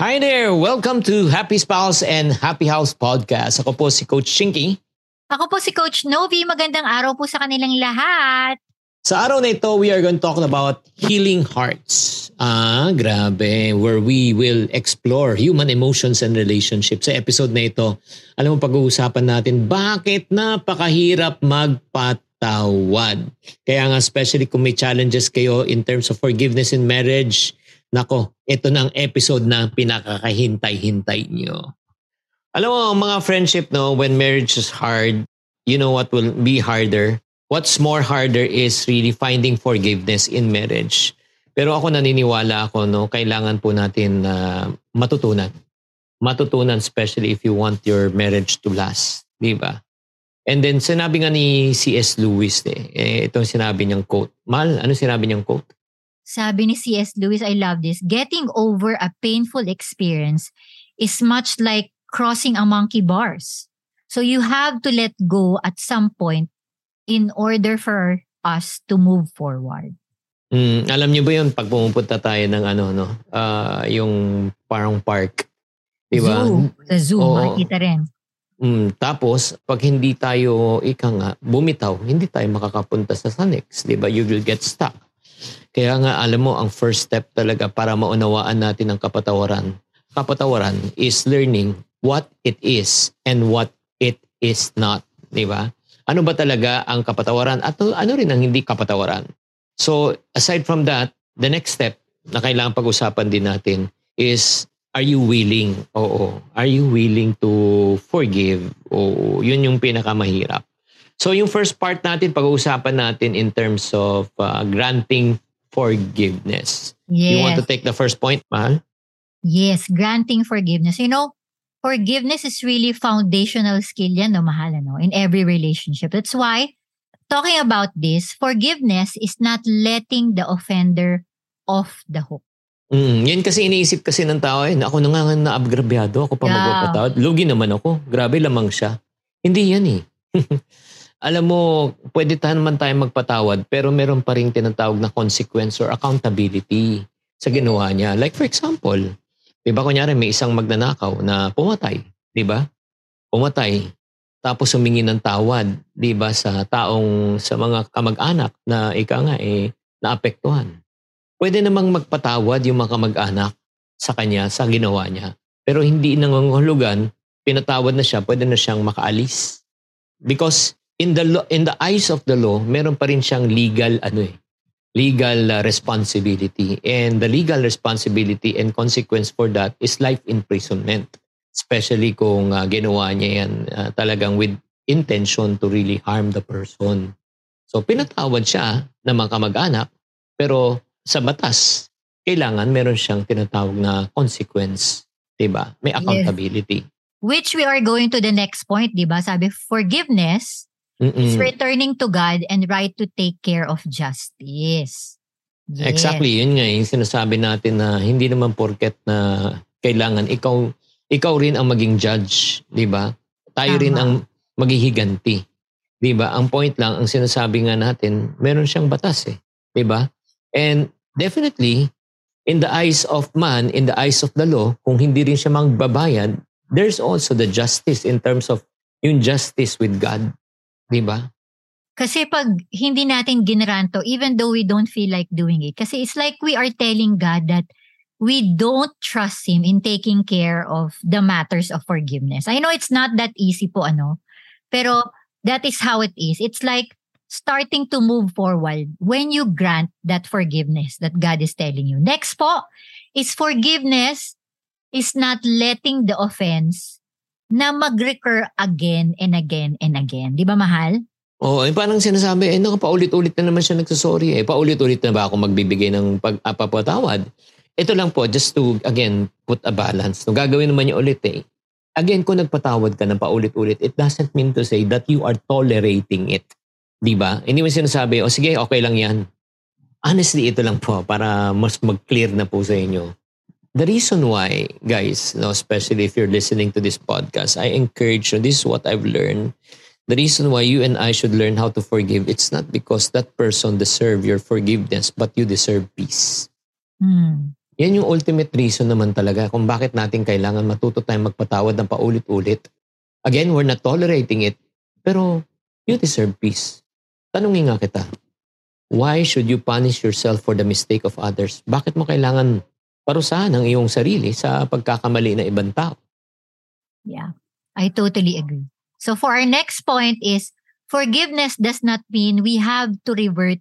Hi there! Welcome to Happy Spouse and Happy House Podcast. Ako po si Coach Chinky. Ako po si Coach Novi. Magandang araw po sa kanilang lahat. Sa araw na ito, we are going to talk about healing hearts. Ah, grabe. Where we will explore human emotions and relationships. Sa episode na ito, alam mo pag-uusapan natin, bakit napakahirap magpatawad? Kaya nga, especially kung may challenges kayo in terms of forgiveness in marriage, nako, ito na ang episode na pinakakahintay-hintay nyo. Alam mo, mga friendship, no, when marriage is hard, you know what will be harder? What's more harder is really finding forgiveness in marriage. Pero ako naniniwala ako, no, kailangan po natin uh, matutunan. Matutunan especially if you want your marriage to last. Di ba? And then sinabi nga ni C.S. Lewis, eh, eh, itong sinabi niyang quote. Mal, ano sinabi niyang quote? Sabi ni C.S. Lewis, I love this, getting over a painful experience is much like crossing a monkey bars. So you have to let go at some point in order for us to move forward. Mm, alam niyo ba 'yun pag pumupunta tayo ng ano no, uh, yung parang park. 'Di ba? Zoo. Sa zoo, Oo. makikita rin. Mm, tapos, pag hindi tayo, ika nga, bumitaw, hindi tayo makakapunta sa Sanex. Di ba? You will get stuck. Kaya nga, alam mo, ang first step talaga para maunawaan natin ang kapatawaran. Kapatawaran is learning what it is and what it is not. Di ba? Ano ba talaga ang kapatawaran at ano rin ang hindi kapatawaran? So, aside from that, the next step na kailangan pag-usapan din natin is are you willing? Oo. Are you willing to forgive? Oo. Yun yung pinakamahirap. So yung first part natin, pag-uusapan natin in terms of uh, granting forgiveness. Yes. You want to take the first point, Mahal? Yes, granting forgiveness. You know, forgiveness is really foundational skill yan, no, Mahal, no, in every relationship. That's why, talking about this, forgiveness is not letting the offender off the hook. Mm, yan kasi iniisip kasi ng tao, eh, ako na nga na-abgrabyado, ako pa yeah. magpapatawad. Lugi naman ako. Grabe lamang siya. Hindi yan eh. alam mo, pwede tayo naman tayo magpatawad pero meron pa rin tinatawag na consequence or accountability sa ginawa niya. Like for example, di ba kunyari may isang magnanakaw na pumatay, di ba? Pumatay. Tapos humingi ng tawad, di ba, sa taong, sa mga kamag-anak na ika nga eh, naapektuhan. Pwede namang magpatawad yung mga kamag-anak sa kanya, sa ginawa niya. Pero hindi nangangahulugan, pinatawad na siya, pwede na siyang makaalis. Because in the law, in the eyes of the law, meron pa rin siyang legal ano eh, legal uh, responsibility. And the legal responsibility and consequence for that is life imprisonment. Especially kung uh, ginawa niya yan uh, talagang with intention to really harm the person. So pinatawad siya ng mga kamag-anak, pero sa batas, kailangan meron siyang tinatawag na consequence. Diba? May accountability. Yes. Which we are going to the next point, di ba? Sabi, forgiveness Mm-mm. It's returning to God and right to take care of justice. Yes. Exactly, yun nga yung sinasabi natin na hindi naman porket na kailangan ikaw ikaw rin ang maging judge, 'di ba? Tayo Tama. rin ang maghihiganti. 'Di ba? Ang point lang ang sinasabi nga natin, meron siyang batas eh, 'di ba? And definitely in the eyes of man, in the eyes of the law, kung hindi rin siya magbabayad, there's also the justice in terms of yung justice with God. Di ba? Kasi pag hindi natin ginaranto, even though we don't feel like doing it, kasi it's like we are telling God that we don't trust Him in taking care of the matters of forgiveness. I know it's not that easy po, ano, pero that is how it is. It's like starting to move forward when you grant that forgiveness that God is telling you. Next po is forgiveness is not letting the offense na mag-recur again and again and. Di ba, mahal? Oo, eh, parang sinasabi, eh, naku, paulit-ulit na naman siya nagsasorry. Eh, paulit-ulit na ba ako magbibigay ng pag-apapatawad? Ito lang po, just to, again, put a balance. No, gagawin naman niya ulit eh. Again, kung nagpatawad ka ng paulit-ulit, it doesn't mean to say that you are tolerating it. Di ba? Hindi mo sinasabi, o oh, sige, okay lang yan. Honestly, ito lang po, para mas mag-clear na po sa inyo. The reason why, guys, no, especially if you're listening to this podcast, I encourage you, this is what I've learned, the reason why you and I should learn how to forgive, it's not because that person deserve your forgiveness, but you deserve peace. Hmm. Yan yung ultimate reason naman talaga kung bakit natin kailangan matuto tayong magpatawad ng paulit-ulit. Again, we're not tolerating it, pero you deserve peace. Tanungin nga kita, why should you punish yourself for the mistake of others? Bakit mo kailangan parusahan ang iyong sarili sa pagkakamali ng ibang tao? Yeah, I totally agree. So for our next point is forgiveness does not mean we have to revert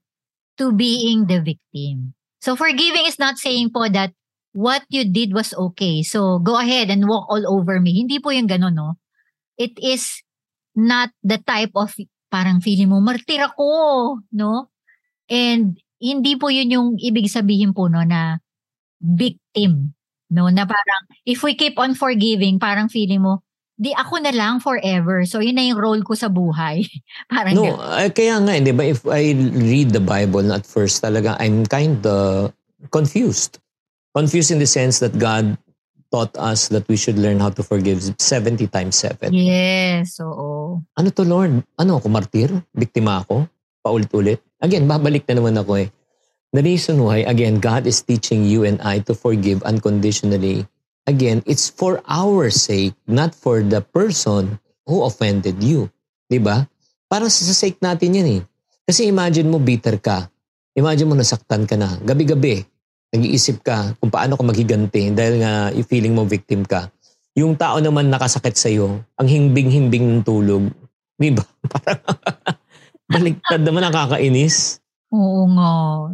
to being the victim. So forgiving is not saying po that what you did was okay. So go ahead and walk all over me. Hindi po yung ganun, no? It is not the type of parang feeling mo, martir ako, no? And hindi po yun yung ibig sabihin po, no, na victim, no? Na parang, if we keep on forgiving, parang feeling mo, di ako na lang forever. So yun na yung role ko sa buhay. Parang no, uh, kaya nga, hindi ba, if I read the Bible at first talaga, I'm kind of confused. Confused in the sense that God taught us that we should learn how to forgive 70 times 7. Yes, oo. Ano to Lord? Ano ako, martir? Biktima ako? Paulit-ulit? Again, babalik na naman ako eh. The reason why, again, God is teaching you and I to forgive unconditionally again, it's for our sake, not for the person who offended you. ba? Diba? Parang sa sake natin yan eh. Kasi imagine mo bitter ka. Imagine mo nasaktan ka na. Gabi-gabi, nag-iisip ka kung paano ka maghiganti dahil nga feeling mo victim ka. Yung tao naman nakasakit sa'yo, ang himbing-himbing ng tulog. Di ba? Parang baliktad naman nakakainis. Oo nga.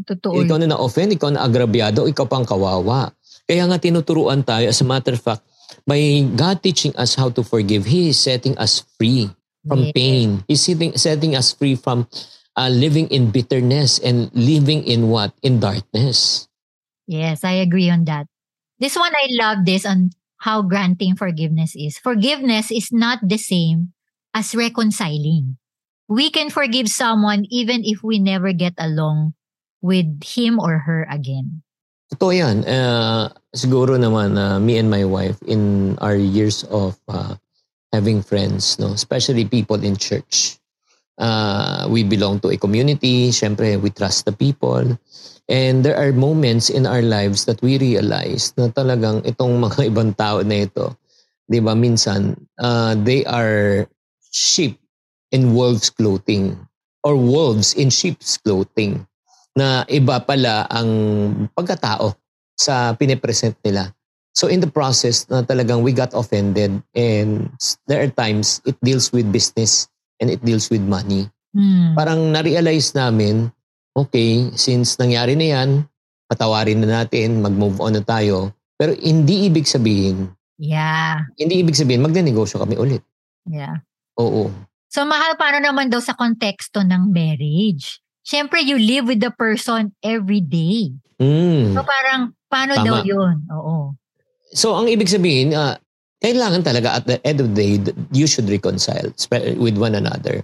Totoo. Ikaw na na-offend, ikaw na agrabyado, ikaw pang kawawa. Kaya nga tinuturuan tayo, as a matter of fact, by God teaching us how to forgive, He is setting us free from yeah. pain. He's setting, setting us free from uh, living in bitterness and living in what? In darkness. Yes, I agree on that. This one, I love this on how granting forgiveness is. Forgiveness is not the same as reconciling. We can forgive someone even if we never get along with him or her again. Totoo yan. Uh, siguro naman uh, me and my wife in our years of uh, having friends, no, especially people in church. Uh, we belong to a community. Siyempre, we trust the people. And there are moments in our lives that we realize na talagang itong mga ibang tao na ito, di ba, minsan, uh, they are sheep in wolves' clothing or wolves in sheep's clothing na iba pala ang pagkatao sa pinipresent nila. So in the process na talagang we got offended and there are times it deals with business and it deals with money. Hmm. Parang na-realize namin, okay, since nangyari na yan, patawarin na natin, mag-move on na tayo. Pero hindi ibig sabihin, yeah. hindi ibig sabihin, magne-negosyo kami ulit. Yeah. Oo. So mahal, paano naman daw sa konteksto ng marriage? Syempre you live with the person every day. Mm. So parang, paano Tama. daw yun? Oo. So ang ibig sabihin, uh, kailangan talaga at the end of the day, you should reconcile with one another.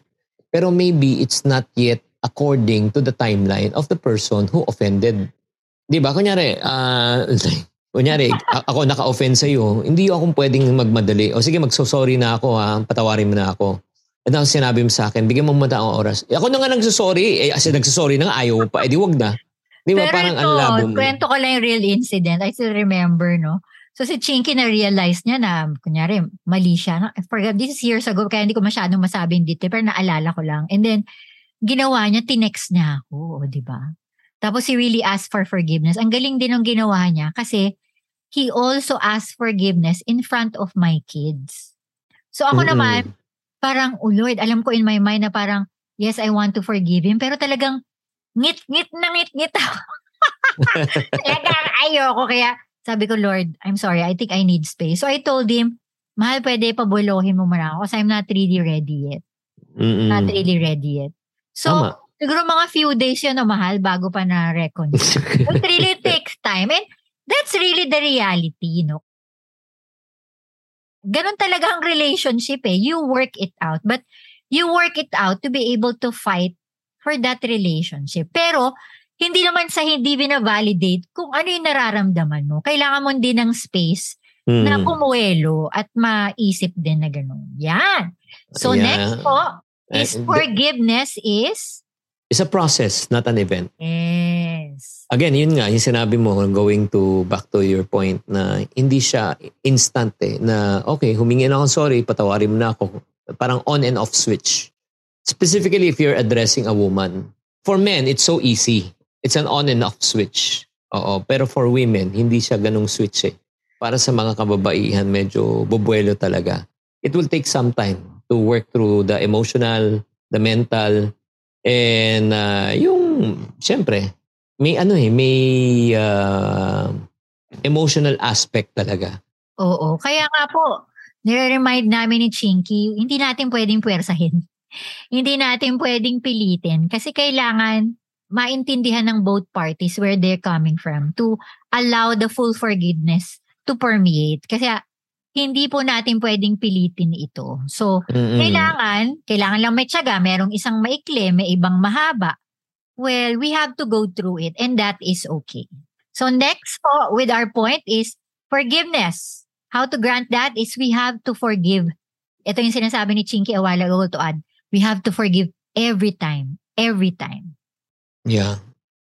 Pero maybe it's not yet according to the timeline of the person who offended. Di ba? Kunyari, uh, kunyari, ako naka-offend sa'yo, hindi ako pwedeng magmadali. O sige, magsosorry na ako ha, patawarin mo na ako. At ang sinabi mo sa akin, bigyan mo muna ang oras. Eh, ako na nga nagsasorry. Eh, kasi nagsasorry na nga, ayaw pa. Eh, di wag na. Di ba parang ito, ang labo mo? kwento ko lang yung real incident. I still remember, no? So si Chinky na-realize niya na, kunyari, mali siya. I forgot, this is years ago, kaya hindi ko masyadong masabing dito, pero naalala ko lang. And then, ginawa niya, tinext niya ako, di ba? Tapos he really asked for forgiveness. Ang galing din ng ginawa niya kasi he also asked forgiveness in front of my kids. So ako mm-hmm. naman, parang, oh Lord, alam ko in my mind na parang, yes, I want to forgive him. Pero talagang, ngit-ngit na ngit-ngit ako. talagang ayoko. Kaya sabi ko, Lord, I'm sorry, I think I need space. So I told him, mahal, pwede pabulohin mo muna ako kasi I'm not really ready yet. Mm-mm. Not really ready yet. So, Tama. siguro mga few days yun na mahal bago pa na-reconcile. It really takes time. And that's really the reality, you know. Ganon talaga ang relationship eh. You work it out. But you work it out to be able to fight for that relationship. Pero, hindi naman sa hindi binavalidate kung ano yung nararamdaman mo. Kailangan mo din ng space Mm. na pumuelo at maisip din na gano'n. Yan. So Yeah. next po is Eh, forgiveness is It's a process, not an event. yes. Again, yun nga, yung sinabi mo, going to back to your point na hindi siya instant eh, na okay, humingi na ako sorry, patawarin mo na ako. Parang on and off switch. Specifically if you're addressing a woman. For men, it's so easy. It's an on and off switch. Oo, pero for women, hindi siya ganong switch eh. Para sa mga kababaihan, medyo bubuelo talaga. It will take some time to work through the emotional, the mental, and uh, yung, syempre, may ano eh, may uh, emotional aspect talaga. Oo. Kaya nga po, nire-remind namin ni Chinky, hindi natin pwedeng puwersahin. hindi natin pwedeng pilitin kasi kailangan maintindihan ng both parties where they're coming from to allow the full forgiveness to permeate. Kasi hindi po natin pwedeng pilitin ito. So, Mm-mm. Kailangan, kailangan lang may tiyaga. Merong isang maikli, may ibang mahaba. Well, we have to go through it and that is okay. So next po with our point is forgiveness. How to grant that is we have to forgive. Ito yung sinasabi ni Chinky a while ago to add. We have to forgive every time. Every time. Yeah.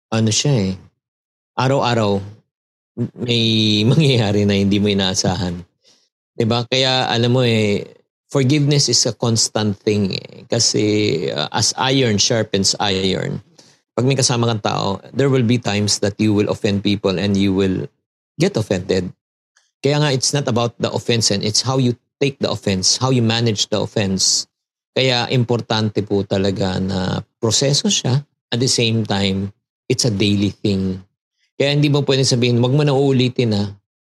Ano siya eh. Araw-araw, may mangyayari na hindi mo inaasahan. 'Di ba? Kaya alam mo eh, forgiveness is a constant thing eh. Kasi uh, as iron sharpens iron, pag may kasama kang tao, there will be times that you will offend people and you will get offended. Kaya nga, it's not about the offense and it's how you take the offense, how you manage the offense. Kaya importante po talaga na proseso siya. At the same time, it's a daily thing. Kaya hindi mo pwedeng sabihin, wag mo na uulitin na.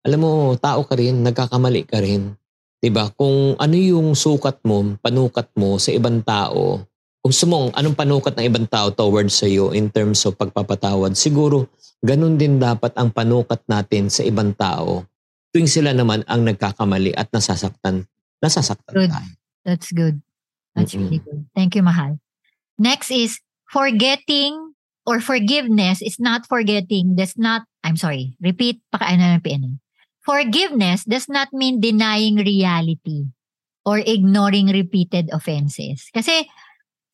Alam mo, tao ka rin, nagkakamali ka rin. 'Di ba? Kung ano yung sukat mo, panukat mo sa ibang tao, kung mo, anong panukat ng ibang tao towards sa iyo in terms of pagpapatawad, siguro ganun din dapat ang panukat natin sa ibang tao tuwing sila naman ang nagkakamali at nasasaktan. Nasasaktan Good. tayo. That's good. That's Mm-mm. really good. Thank you, Mahal. Next is forgetting or forgiveness is not forgetting. That's not, I'm sorry, repeat, pakaano ng PNA. Forgiveness does not mean denying reality or ignoring repeated offenses. Kasi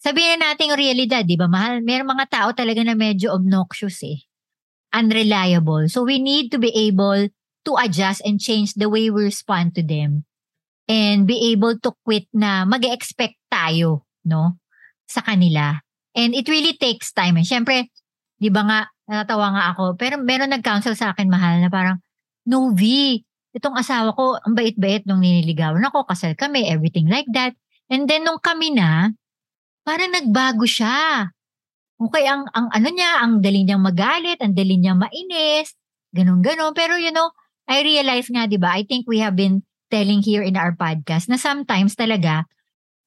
sabihin na natin yung realidad, di ba mahal? May mga tao talaga na medyo obnoxious eh. Unreliable. So we need to be able to adjust and change the way we respond to them and be able to quit na mag expect tayo, no? Sa kanila. And it really takes time. And syempre, di ba nga, natatawa nga ako, pero meron nag-counsel sa akin, mahal, na parang, no, V, itong asawa ko, ang bait-bait nung niniligawan ako, kasal kami, everything like that. And then nung kami na, parang nagbago siya. Okay, ang, ang ano niya, ang dali niyang magalit, ang dali niyang mainis, ganun-ganon. Pero you know, I realize nga, di ba, I think we have been telling here in our podcast na sometimes talaga,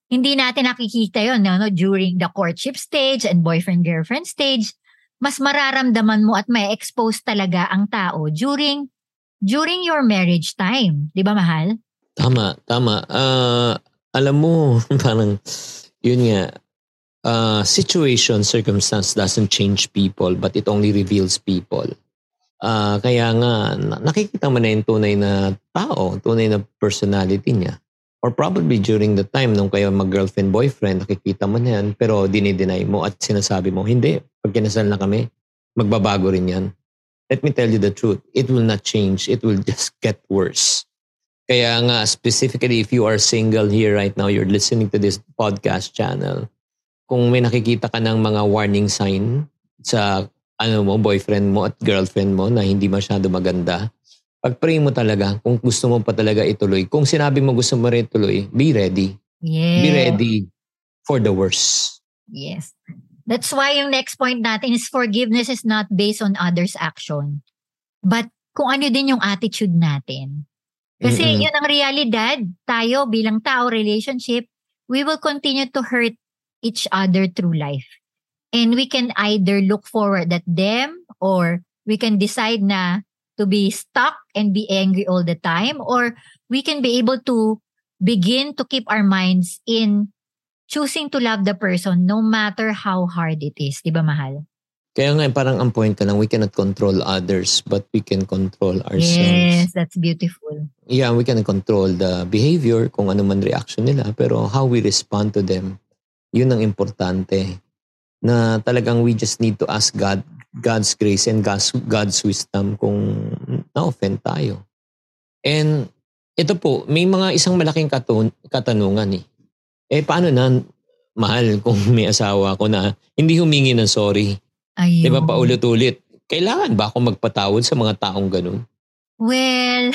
hindi natin nakikita yon no, no, during the courtship stage and boyfriend-girlfriend stage, mas mararamdaman mo at may expose talaga ang tao during during your marriage time. Di ba, mahal? Tama, tama. Ah, alam mo, parang, yun nga, uh, situation, circumstance doesn't change people, but it only reveals people. Ah, kaya nga, na- nakikita mo na yung tunay na tao, tunay na personality niya. Or probably during the time nung kayo mag-girlfriend, boyfriend, nakikita mo na yan, pero dinideny mo at sinasabi mo, hindi, pag kinasal na kami, magbabago rin yan. Let me tell you the truth, it will not change, it will just get worse. Kaya nga, specifically if you are single here right now, you're listening to this podcast channel, kung may nakikita ka ng mga warning sign sa ano mo, boyfriend mo at girlfriend mo na hindi masyado maganda, pag-pray mo talaga kung gusto mo pa talaga ituloy. Kung sinabi mo gusto mo rin ituloy, be ready. Yes. Be ready for the worst. Yes. That's why yung next point natin is forgiveness is not based on others' action. But kung ano din yung attitude natin. Kasi Mm-mm. yun ang realidad. Tayo bilang tao, relationship, we will continue to hurt each other through life. And we can either look forward at them or we can decide na to be stuck and be angry all the time or we can be able to begin to keep our minds in choosing to love the person no matter how hard it is. Di ba, mahal? Kaya nga, parang ang point ka lang, we cannot control others, but we can control ourselves. Yes, that's beautiful. Yeah, we can control the behavior, kung ano man reaction nila, pero how we respond to them, yun ang importante. Na talagang we just need to ask God, God's grace and God's, God's wisdom kung na-offend tayo. And ito po, may mga isang malaking katun- katanungan eh. Eh, paano na, mahal, kung may asawa ko na hindi humingi ng sorry? Ayun. Di ba paulit-ulit? Kailangan ba ako magpatawad sa mga taong ganun? Well,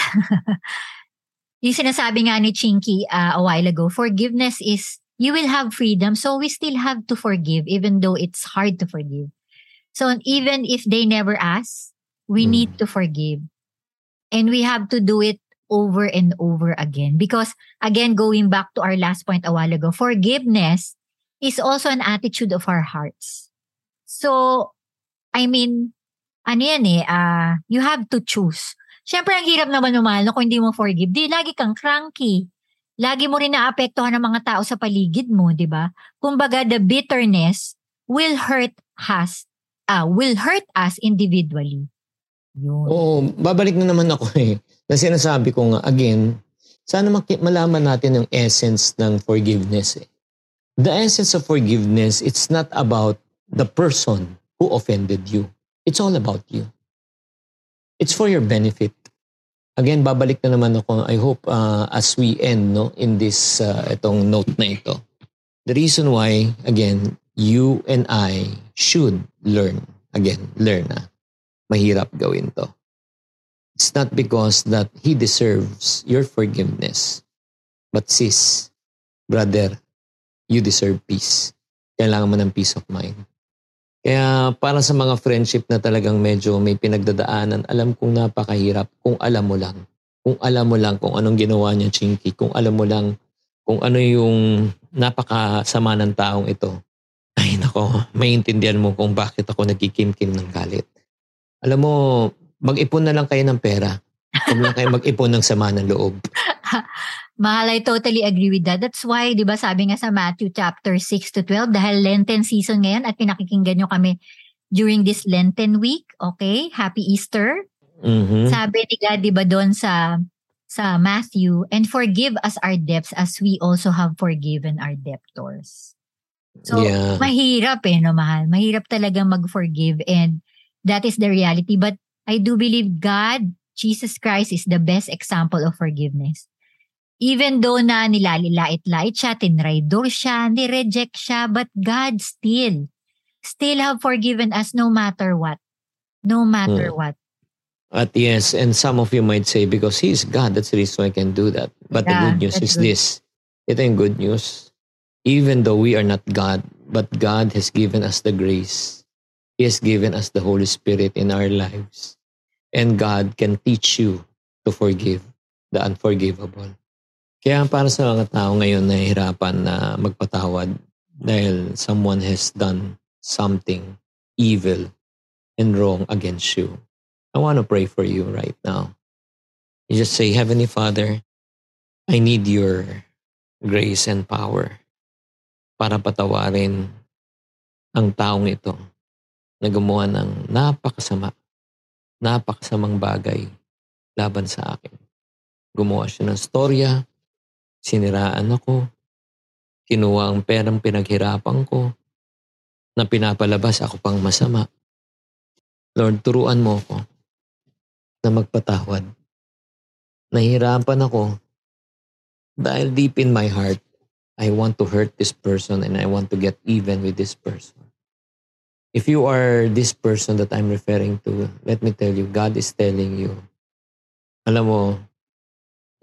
yung sinasabi nga ni Chinky uh, a while ago, forgiveness is, you will have freedom, so we still have to forgive even though it's hard to forgive. So even if they never ask, we Hmm. need to forgive. And we have to do it over and over again. Because again, going back to our last point a while ago, forgiveness is also an attitude of our hearts. So, I mean, ano yan eh, ah, you have to choose. Siyempre, ang hirap naman umahal no, kung hindi mo forgive. Di, lagi kang cranky. Lagi mo rin naapektuhan ng mga tao sa paligid mo, di ba? Kumbaga, the bitterness will hurt us, ah, will hurt us individually. Yun. Oo, babalik na naman ako eh. Na sinasabi ko nga, again, sana maki- malaman natin yung essence ng forgiveness eh. The essence of forgiveness, it's not about the person who offended you. It's all about you. It's for your benefit. Again, babalik na naman ako. I hope uh, as we end no, in this uh, itong note na ito. The reason why, again, you and I should learn. Again, learn na. Mahirap gawin to. It's not because that he deserves your forgiveness. But sis, brother, you deserve peace. Kailangan mo ng peace of mind. Kaya para sa mga friendship na talagang medyo may pinagdadaanan, alam kong napakahirap kung alam mo lang. Kung alam mo lang kung anong ginawa niya, Chinky. Kung alam mo lang kung ano yung napakasama ng taong ito. Ay nako, maintindihan mo kung bakit ako nagkikimkim ng galit. Alam mo, mag-ipon na lang kayo ng pera. Huwag lang kayo mag-ipon ng sama ng loob. Mahal, I totally agree with that. That's why, di ba, sabi nga sa Matthew chapter 6 to 12, dahil Lenten season ngayon at pinakikinggan nyo kami during this Lenten week, okay? Happy Easter. Mhm. Sabi ni God, di ba, doon sa sa Matthew, and forgive us our debts as we also have forgiven our debtors. So, Yeah. mahirap eh, no, mahal. Mahirap talaga mag-forgive and that is the reality. But I do believe God, Jesus Christ is the best example of forgiveness. Even though na nilalilait-lait siya, tinraidor siya, nireject siya, but God still, still have forgiven us no matter what. No matter Hmm. what. At yes, and some of you might say, because He is God, that's the reason I can do that. But the Yeah, good news is good. this. Ito yung good news. Even though we are not God, but God has given us the grace. He has given us the Holy Spirit in our lives. And God can teach you to forgive the unforgivable. Kaya para sa mga tao ngayon na hirapan na magpatawad dahil someone has done something evil and wrong against you. I want to pray for you right now. You just say, Heavenly Father, I need your grace and power para patawarin ang taong ito na gumawa ng napakasama, napakasamang bagay laban sa akin. Gumawa siya ng storya, siniraan ako, kinuha ang perang pinaghirapan ko, na pinapalabas ako pang masama. Lord, turuan mo ako na magpatawad. Nahirapan ako dahil deep in my heart, I want to hurt this person and I want to get even with this person. If you are this person that I'm referring to, let me tell you, God is telling you, alam mo,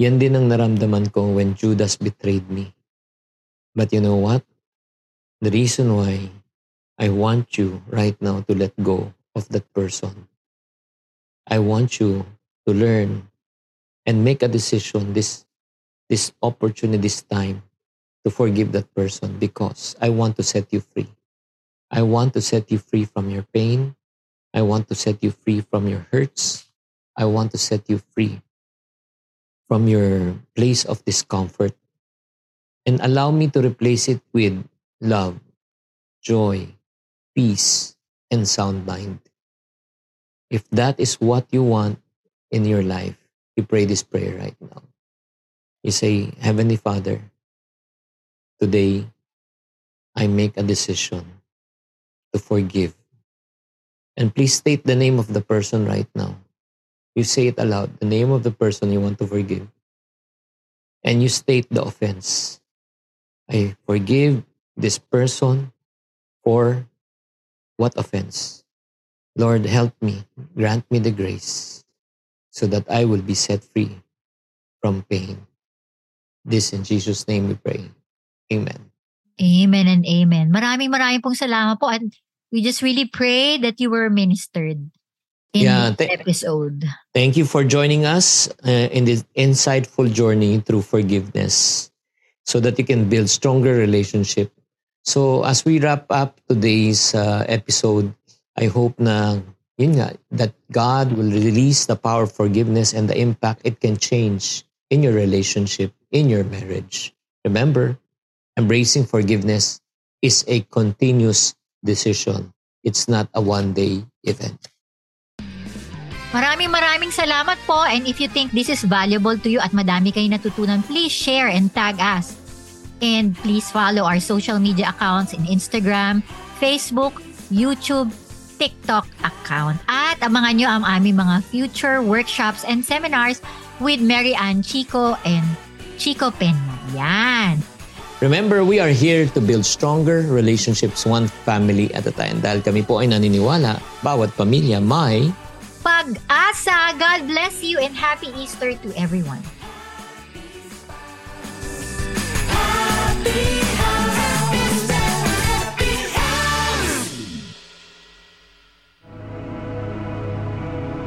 yan din ang naramdaman ko when Judas betrayed me. But you know what? The reason why I want you right now to let go of that person. I want you to learn and make a decision this this opportunity, this time to forgive that person because I want to set you free. I want to set you free from your pain. I want to set you free from your hurts. I want to set you free from your place of discomfort and allow me to replace it with love, joy, peace, and sound mind. If that is what you want in your life, you pray this prayer right now. You say, Heavenly Father, today I make a decision to forgive. And please state the name of the person right now. You say it aloud, the name of the person you want to forgive. And you state the offense. I forgive this person for what offense? Lord, help me, grant me the grace so that I will be set free from pain. This in Jesus' name we pray. Amen. Amen and amen. Maraming maraming pong salamat po at we just really pray that you were ministered in yeah, this th- episode. Thank you for joining us uh, in this insightful journey through forgiveness so that you can build stronger relationship. So as we wrap up today's uh, episode, I hope na yun nga, that God will release the power of forgiveness and the impact it can change in your relationship, in your marriage. Remember, embracing forgiveness is a continuous decision. It's not a one-day event. Maraming maraming salamat po and if you think this is valuable to you at madami kayo natutunan, please share and tag us. And please follow our social media accounts in Instagram, Facebook, YouTube, TikTok account. At abangan nyo ang aming mga future workshops and seminars with Mary Ann Chico and Chico Penmo. Yan. Remember, we are here to build stronger relationships one family at a time. Dahil kami po ay naniniwala, bawat pamilya may pag-asa. God bless you and happy Easter to everyone.